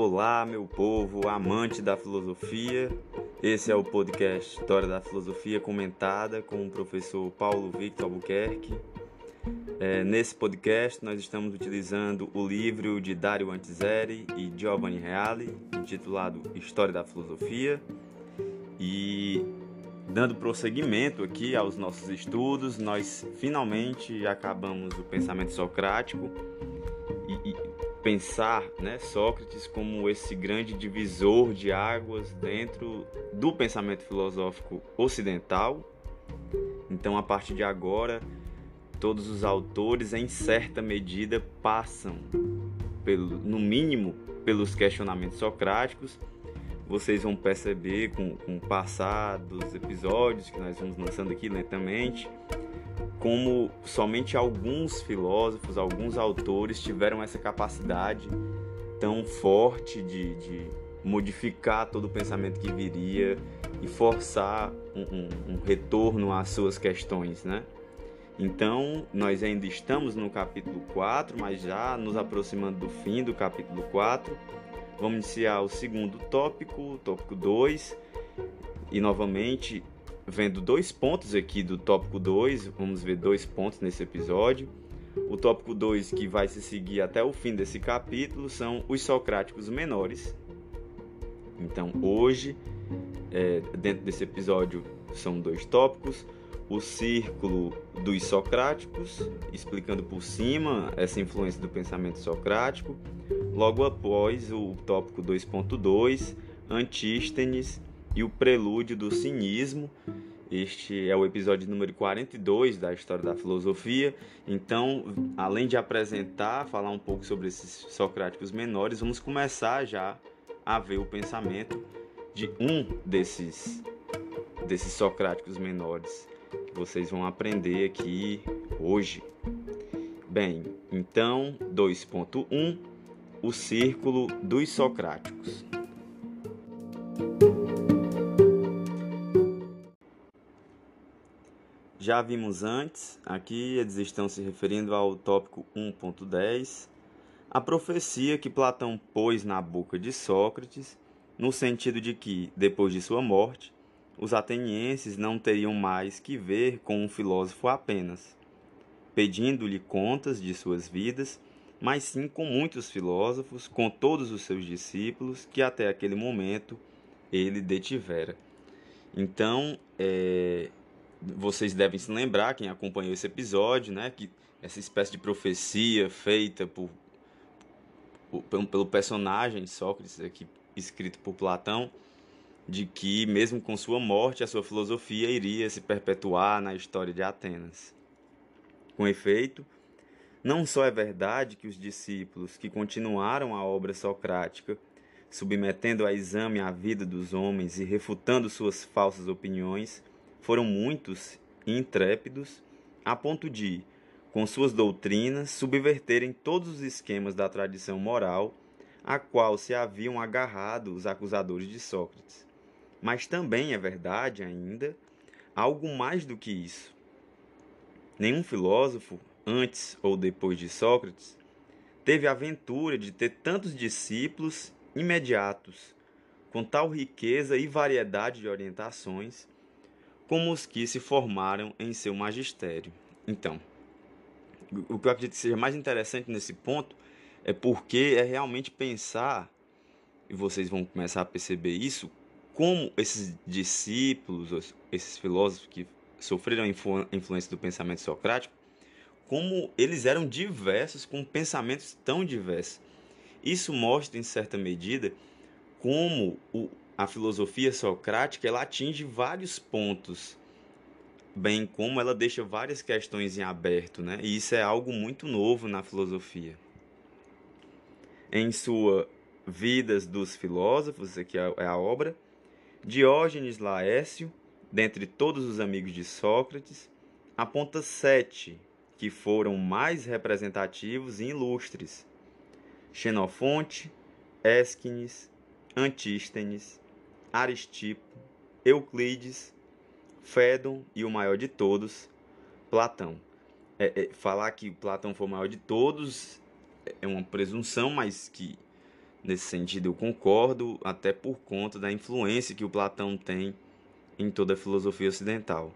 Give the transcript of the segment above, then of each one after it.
Olá, meu povo amante da filosofia. Esse é o podcast História da Filosofia comentada com o professor Paulo Victor Albuquerque. É, nesse podcast, nós estamos utilizando o livro de Dario Antiseri e Giovanni Reale, intitulado História da Filosofia. E dando prosseguimento aqui aos nossos estudos, nós finalmente acabamos o pensamento socrático pensar né, Sócrates como esse grande divisor de águas dentro do pensamento filosófico ocidental. Então, a partir de agora, todos os autores, em certa medida, passam, pelo, no mínimo, pelos questionamentos socráticos. Vocês vão perceber com, com o passar dos episódios que nós vamos lançando aqui lentamente como somente alguns filósofos, alguns autores tiveram essa capacidade tão forte de, de modificar todo o pensamento que viria e forçar um, um, um, retorno às suas questões, né? Então, nós ainda estamos no capítulo 4, mas já nos aproximando do fim do capítulo 4. Vamos iniciar o segundo tópico, o tópico 2. E novamente, vendo dois pontos aqui do tópico 2, vamos ver dois pontos nesse episódio. O tópico 2, que vai se seguir até o fim desse capítulo, são os socráticos menores. Então, hoje, é, dentro desse episódio, são dois tópicos: o círculo dos socráticos, explicando por cima essa influência do pensamento socrático. Logo após, o tópico 2.2, Antístenes e o prelúdio do cinismo. Este é o episódio número 42 da história da filosofia. Então, além de apresentar, falar um pouco sobre esses socráticos menores, vamos começar já a ver o pensamento de um desses desses socráticos menores que vocês vão aprender aqui hoje. Bem, então 2.1 O círculo dos socráticos. Já vimos antes, aqui eles estão se referindo ao tópico 1.10, a profecia que Platão pôs na boca de Sócrates, no sentido de que, depois de sua morte, os atenienses não teriam mais que ver com um filósofo apenas, pedindo-lhe contas de suas vidas, mas sim com muitos filósofos, com todos os seus discípulos que até aquele momento ele detivera. Então, é, vocês devem se lembrar, quem acompanhou esse episódio, né, que essa espécie de profecia feita por, por pelo personagem Sócrates, aqui escrito por Platão, de que mesmo com sua morte a sua filosofia iria se perpetuar na história de Atenas. Com efeito, não só é verdade que os discípulos que continuaram a obra socrática, submetendo a exame a vida dos homens e refutando suas falsas opiniões, foram muitos e intrépidos, a ponto de, com suas doutrinas, subverterem todos os esquemas da tradição moral a qual se haviam agarrado os acusadores de Sócrates. Mas também é verdade ainda algo mais do que isso. Nenhum filósofo, antes ou depois de Sócrates, teve a aventura de ter tantos discípulos imediatos, com tal riqueza e variedade de orientações como os que se formaram em seu magistério. Então, o que eu acredito que seja mais interessante nesse ponto é porque é realmente pensar, e vocês vão começar a perceber isso, como esses discípulos, esses filósofos que sofreram a influência do pensamento socrático, como eles eram diversos, com pensamentos tão diversos. Isso mostra, em certa medida, como o, a filosofia socrática ela atinge vários pontos, bem como ela deixa várias questões em aberto, né? E isso é algo muito novo na filosofia. Em sua Vidas dos Filósofos, aqui é, é a obra, Diógenes Laércio, dentre todos os amigos de Sócrates, aponta sete que foram mais representativos e ilustres: Xenofonte, Ésquines, Antístenes, Aristipo, Euclides, Fédon e o maior de todos, Platão. É, é, falar que Platão foi o maior de todos é uma presunção, mas que Nesse sentido, eu concordo, até por conta da influência que o Platão tem em toda a filosofia ocidental.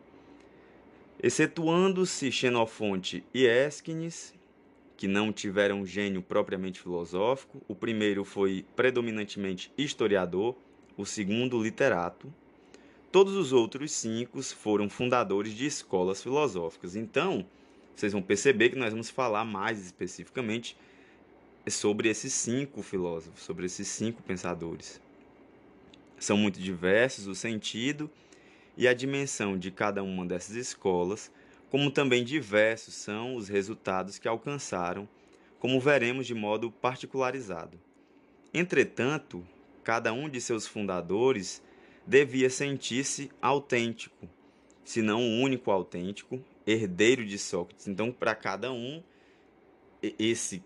Excetuando-se Xenofonte e Ésquines, que não tiveram gênio propriamente filosófico, o primeiro foi predominantemente historiador, o segundo literato. Todos os outros cinco foram fundadores de escolas filosóficas. Então, vocês vão perceber que nós vamos falar mais especificamente sobre esses cinco filósofos, sobre esses cinco pensadores. São muito diversos o sentido e a dimensão de cada uma dessas escolas, como também diversos são os resultados que alcançaram, como veremos de modo particularizado. Entretanto, cada um de seus fundadores devia sentir-se autêntico, se não o único autêntico, herdeiro de Sócrates. Então, para cada um, esse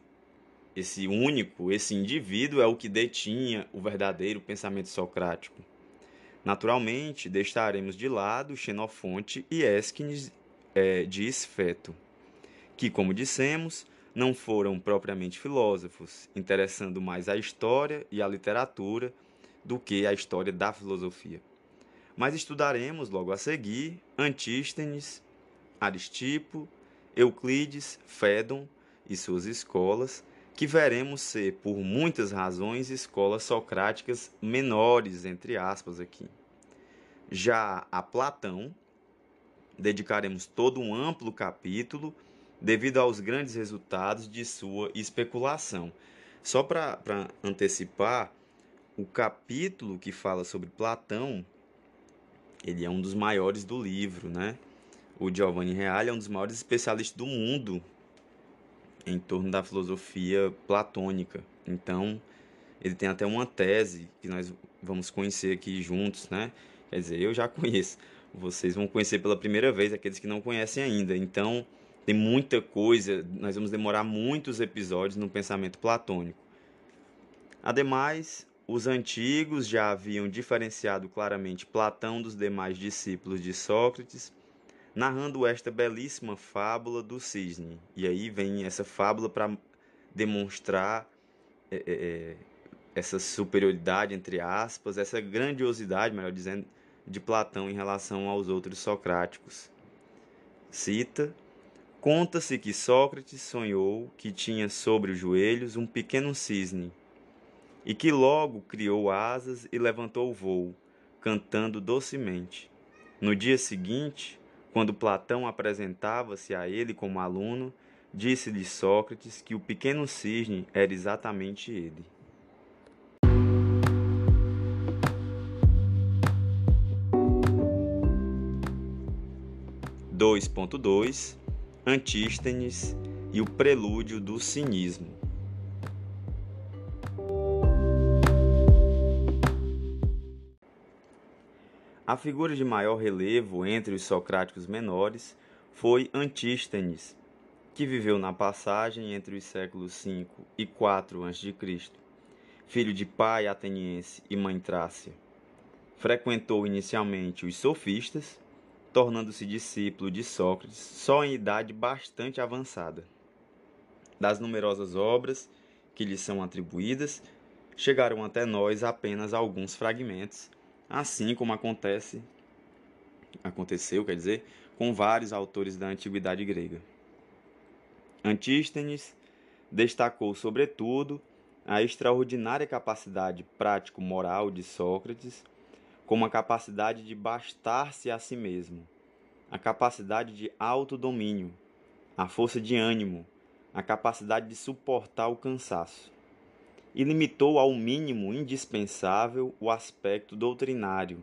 esse único, esse indivíduo é o que detinha o verdadeiro pensamento socrático. Naturalmente, deixaremos de lado Xenofonte e Ésquines é, de Esfeto, que, como dissemos, não foram propriamente filósofos, interessando mais a história e a literatura do que a história da filosofia. Mas estudaremos logo a seguir Antístenes, Aristipo, Euclides, Fédon e suas escolas, que veremos ser, por muitas razões, escolas socráticas menores, entre aspas, aqui. Já a Platão, dedicaremos todo um amplo capítulo devido aos grandes resultados de sua especulação. Só para antecipar, o capítulo que fala sobre Platão, ele é um dos maiores do livro, né? O Giovanni Reale é um dos maiores especialistas do mundo em torno da filosofia platônica. Então, ele tem até uma tese que nós vamos conhecer aqui juntos, né? Quer dizer, eu já conheço. Vocês vão conhecer pela primeira vez aqueles que não conhecem ainda. Então, tem muita coisa, nós vamos demorar muitos episódios no pensamento platônico. Ademais, os antigos já haviam diferenciado claramente Platão dos demais discípulos de Sócrates narrando esta belíssima fábula do cisne. E aí vem essa fábula para demonstrar é, é, é, essa superioridade, entre aspas, essa grandiosidade, melhor dizendo, de Platão em relação aos outros socráticos. Cita: Conta-se que Sócrates sonhou que tinha sobre os joelhos um pequeno cisne e que logo criou asas e levantou o voo, cantando docemente. No dia seguinte, quando Platão apresentava-se a ele como aluno, disse-lhe Sócrates que o pequeno cisne era exatamente ele. Dois ponto dois Antístenes e o prelúdio do cinismo. A figura de maior relevo entre os socráticos menores foi Antístenes, que viveu na passagem entre os séculos 5 e 4 a.C., filho de pai ateniense e mãe trácia. Frequentou inicialmente os sofistas, tornando-se discípulo de Sócrates só em idade bastante avançada. Das numerosas obras que lhe são atribuídas, chegaram até nós apenas alguns fragmentos assim como acontece aconteceu, quer dizer, com vários autores da antiguidade grega. Antístenes destacou, sobretudo, a extraordinária capacidade prático-moral de Sócrates, como a capacidade de bastar-se a si mesmo, a capacidade de autodomínio, a força de ânimo, a capacidade de suportar o cansaço e limitou ao mínimo indispensável o aspecto doutrinário,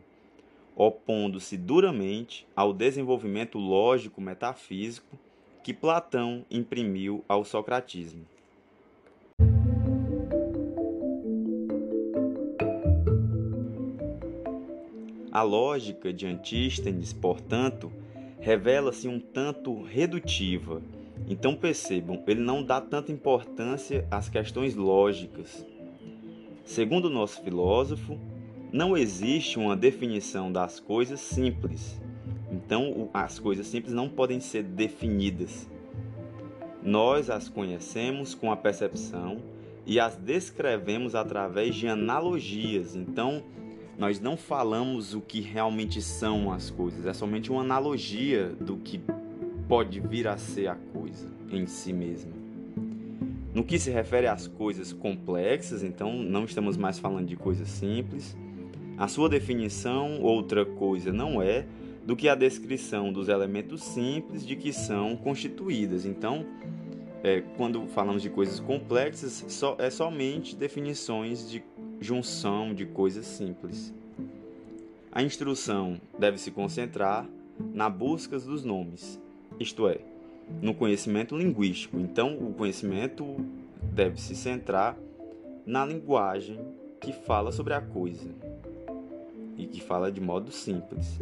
opondo-se duramente ao desenvolvimento lógico metafísico que Platão imprimiu ao socratismo. A lógica de Antístenes, portanto, revela-se um tanto redutiva então percebam, ele não dá tanta importância às questões lógicas. Segundo o nosso filósofo, não existe uma definição das coisas simples. Então, as coisas simples não podem ser definidas. Nós as conhecemos com a percepção e as descrevemos através de analogias. Então, nós não falamos o que realmente são as coisas, é somente uma analogia do que pode vir a ser a coisa em si mesma. No que se refere às coisas complexas, então não estamos mais falando de coisas simples. A sua definição, outra coisa não é do que a descrição dos elementos simples de que são constituídas. Então, é, quando falamos de coisas complexas, só, é somente definições de junção de coisas simples. A instrução deve se concentrar na busca dos nomes, isto é, no conhecimento linguístico. Então, o conhecimento deve se centrar na linguagem que fala sobre a coisa e que fala de modo simples.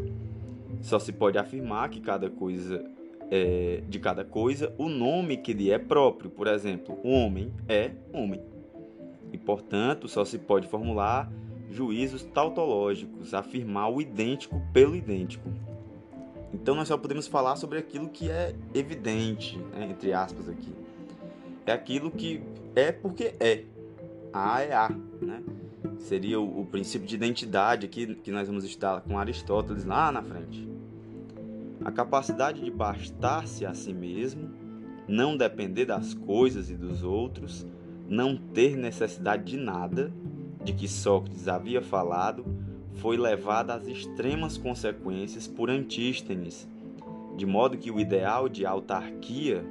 Só se pode afirmar que cada coisa é, de cada coisa o nome que lhe é próprio. Por exemplo, o homem é homem. Portanto, só se pode formular juízos tautológicos, afirmar o idêntico pelo idêntico. Então, nós só podemos falar sobre aquilo que é evidente, né, entre aspas aqui. É aquilo que é porque é. A é A, né? Seria o, o princípio de identidade aqui que nós vamos estudar com Aristóteles lá na frente. A capacidade de bastar-se a si mesmo, não depender das coisas e dos outros, não ter necessidade de nada, de que Sócrates havia falado, foi levada às extremas consequências por Antístenes, de modo que o ideal de autarquia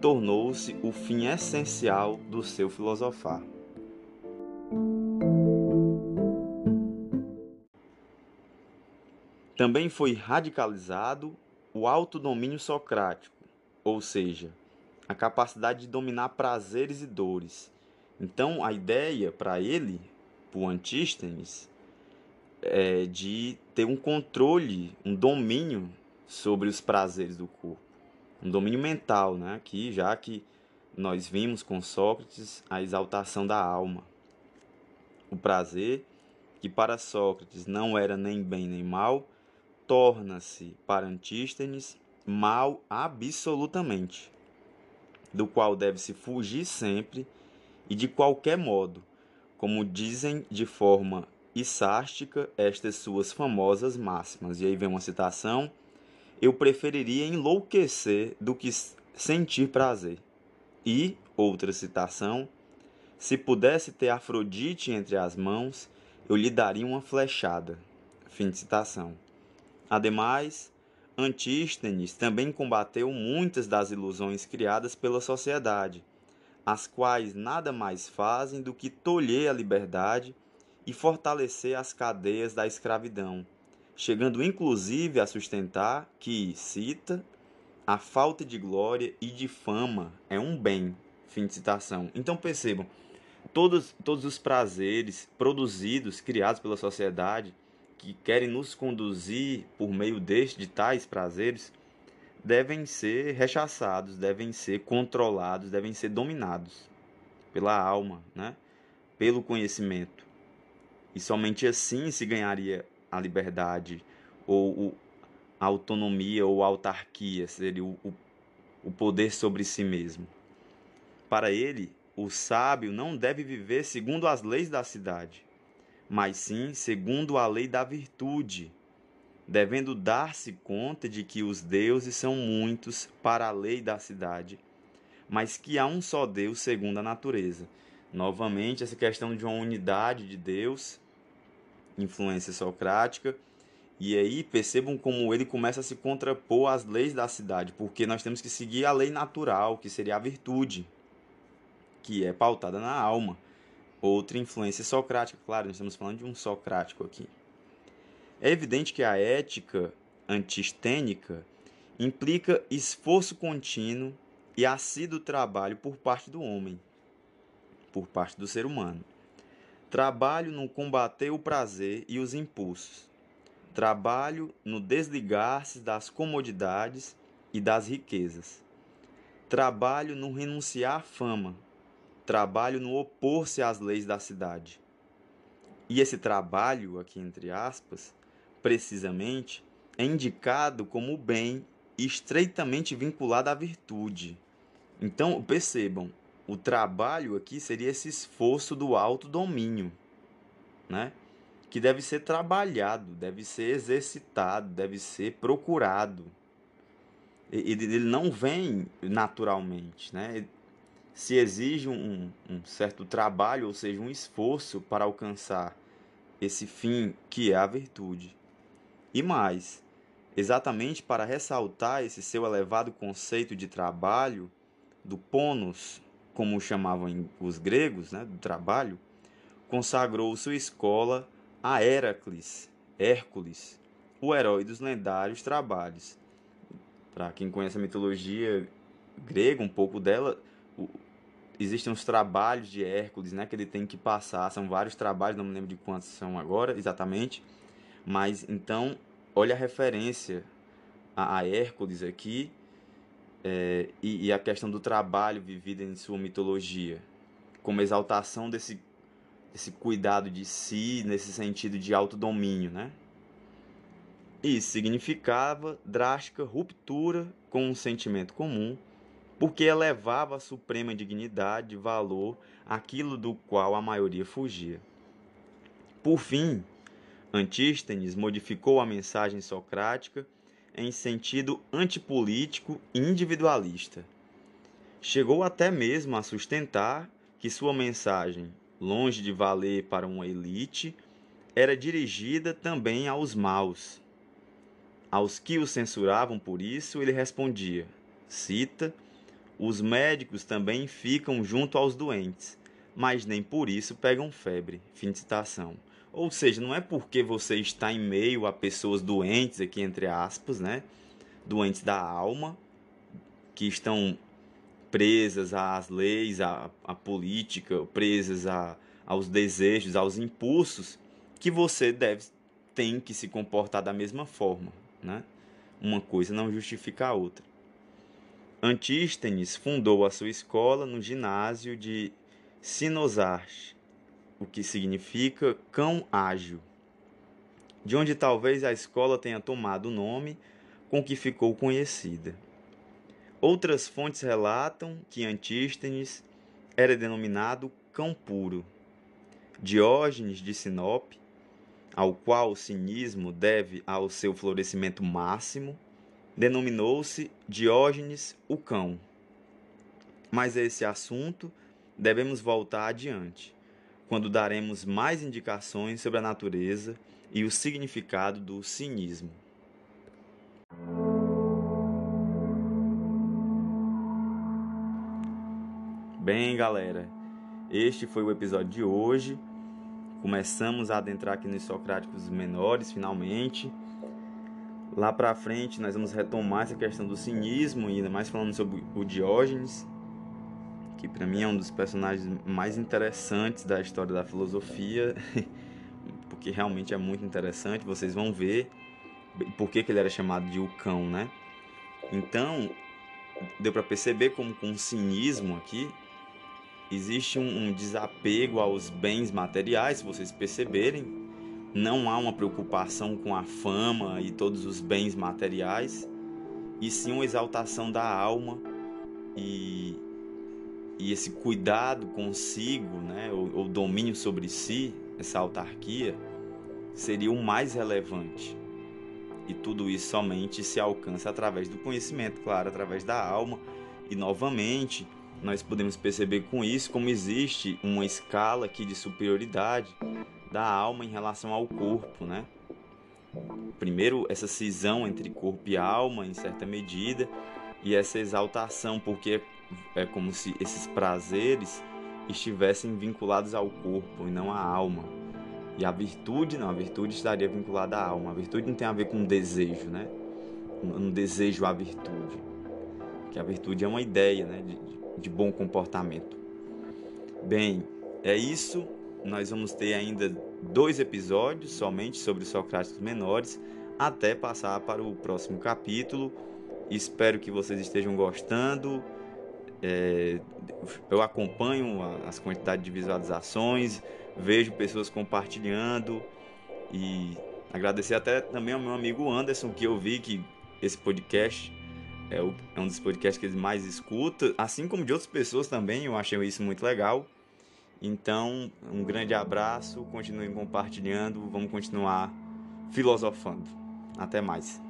tornou-se o fim essencial do seu filosofar. Também foi radicalizado o autodomínio socrático, ou seja, a capacidade de dominar prazeres e dores. Então, a ideia para ele, para o Antístenes, é de ter um controle, um domínio sobre os prazeres do corpo, um domínio mental, né? Que já que nós vimos com Sócrates a exaltação da alma, o prazer que para Sócrates não era nem bem nem mal, torna-se para Antístenes mal absolutamente, do qual deve-se fugir sempre e de qualquer modo, como dizem de forma isástica estas suas famosas máximas. E aí vem uma citação: Eu preferiria enlouquecer do que sentir prazer. E outra citação: Se pudesse ter Afrodite entre as mãos, eu lhe daria uma flechada. Fim de citação. Ademais, Antístenes também combateu muitas das ilusões criadas pela sociedade, as quais nada mais fazem do que tolher a liberdade e fortalecer as cadeias da escravidão, chegando inclusive a sustentar que, cita, a falta de glória e de fama é um bem. Fim de citação. Então percebam, todos, todos os prazeres produzidos, criados pela sociedade, que querem nos conduzir por meio deste, de tais prazeres, devem ser rechaçados, devem ser controlados, devem ser dominados pela alma, né? pelo conhecimento. E somente assim se ganharia a liberdade, ou a autonomia, ou a autarquia, seria o, o, o poder sobre si mesmo. Para ele, o sábio não deve viver segundo as leis da cidade, mas sim segundo a lei da virtude, devendo dar-se conta de que os deuses são muitos para a lei da cidade, mas que há um só Deus segundo a natureza. Novamente, essa questão de uma unidade de Deus, influência socrática, e aí percebam como ele começa a se contrapor às leis da cidade, porque nós temos que seguir a lei natural, que seria a virtude, que é pautada na alma outra influência socrática, claro, nós estamos falando de um socrático aqui. É evidente que a ética antistênica implica esforço contínuo e assíduo trabalho por parte do homem, por parte do ser humano. Trabalho no combater o prazer e os impulsos. Trabalho no desligar-se das comodidades e das riquezas. Trabalho no renunciar à fama, trabalho no opor-se às leis da cidade. E esse trabalho, aqui entre aspas, precisamente, é indicado como bem estreitamente vinculado à virtude. Então, percebam, o trabalho aqui seria esse esforço do autodomínio, né? Que deve ser trabalhado, deve ser exercitado, deve ser procurado. Ele não vem naturalmente, né? Se exige um, um certo trabalho, ou seja, um esforço para alcançar esse fim que é a virtude. E mais, exatamente para ressaltar esse seu elevado conceito de trabalho, do ponos, como chamavam os gregos, né, do trabalho, consagrou sua escola a Heracles, Hércules, o herói dos lendários trabalhos. Para quem conhece a mitologia grega, um pouco dela, existem os trabalhos de Hércules, né, que ele tem que passar, são vários trabalhos, não me lembro de quantos são agora exatamente, mas então olha a referência a, a Hércules aqui é, e, e, a questão do trabalho vivido em sua mitologia, como exaltação desse, desse cuidado de si, nesse sentido de autodomínio, né? Isso significava drástica ruptura com um sentimento comum, porque elevava a suprema dignidade e valor aquilo do qual a maioria fugia. Por fim, Antístenes modificou a mensagem socrática em sentido antipolítico e individualista. Chegou até mesmo a sustentar que sua mensagem, longe de valer para uma elite, era dirigida também aos maus. Aos que o censuravam por isso, ele respondia: cita, os médicos também ficam junto aos doentes, mas nem por isso pegam febre. Fim de citação. Ou seja, não é porque você está em meio a pessoas doentes, aqui entre aspas, né? Doentes da alma, que estão presas às leis, à, à política, presas a, aos desejos, aos impulsos, que você deve tem que se comportar da mesma forma, né? Uma coisa não justifica a outra. Antístenes fundou a sua escola no ginásio de Sinosarche, o que significa cão ágil, de onde talvez a escola tenha tomado o nome com que ficou conhecida. Outras fontes relatam que Antístenes era denominado cão puro. Diógenes de Sinope, ao qual o cinismo deve ao seu florescimento máximo, denominou-se Diógenes o cão. Mas a esse assunto devemos voltar adiante quando daremos mais indicações sobre a natureza e o significado do cinismo. Bem, galera, este foi o episódio de hoje. Começamos a adentrar aqui nos Socráticos menores, finalmente. Lá para frente, nós vamos retomar essa questão do cinismo ainda mais falando sobre o Diógenes que para mim é um dos personagens mais interessantes da história da filosofia, porque realmente é muito interessante. Vocês vão ver por que, que ele era chamado de o cão, né? Então, deu para perceber como com um cinismo aqui existe um, um desapego aos bens materiais, se vocês perceberem. Não há uma preocupação com a fama e todos os bens materiais, e sim uma exaltação da alma e, e esse cuidado consigo, né, o, domínio sobre si, essa autarquia, seria o mais relevante. E tudo isso somente se alcança através do conhecimento, claro, através da alma. E novamente, nós podemos perceber com isso como existe uma escala aqui de superioridade da alma em relação ao corpo, né? Primeiro, essa cisão entre corpo e alma, em certa medida, e essa exaltação, porque é como se esses prazeres estivessem vinculados ao corpo e não à alma. E a virtude não, a virtude estaria vinculada à alma. A virtude não tem a ver com desejo, né? Um desejo à virtude. Que a virtude é uma ideia, né? De, de bom comportamento. Bem, é isso. Nós vamos ter ainda dois episódios somente sobre os Socráticos menores, até passar para o próximo capítulo. Espero que vocês estejam gostando. É, eu acompanho as quantidades de visualizações, vejo pessoas compartilhando e agradecer até também ao meu amigo Anderson que eu vi que esse podcast é, é um dos podcasts que ele mais escuta, assim como de outras pessoas também, eu achei isso muito legal. Então, um grande abraço, continuem compartilhando, vamos continuar filosofando. Até mais.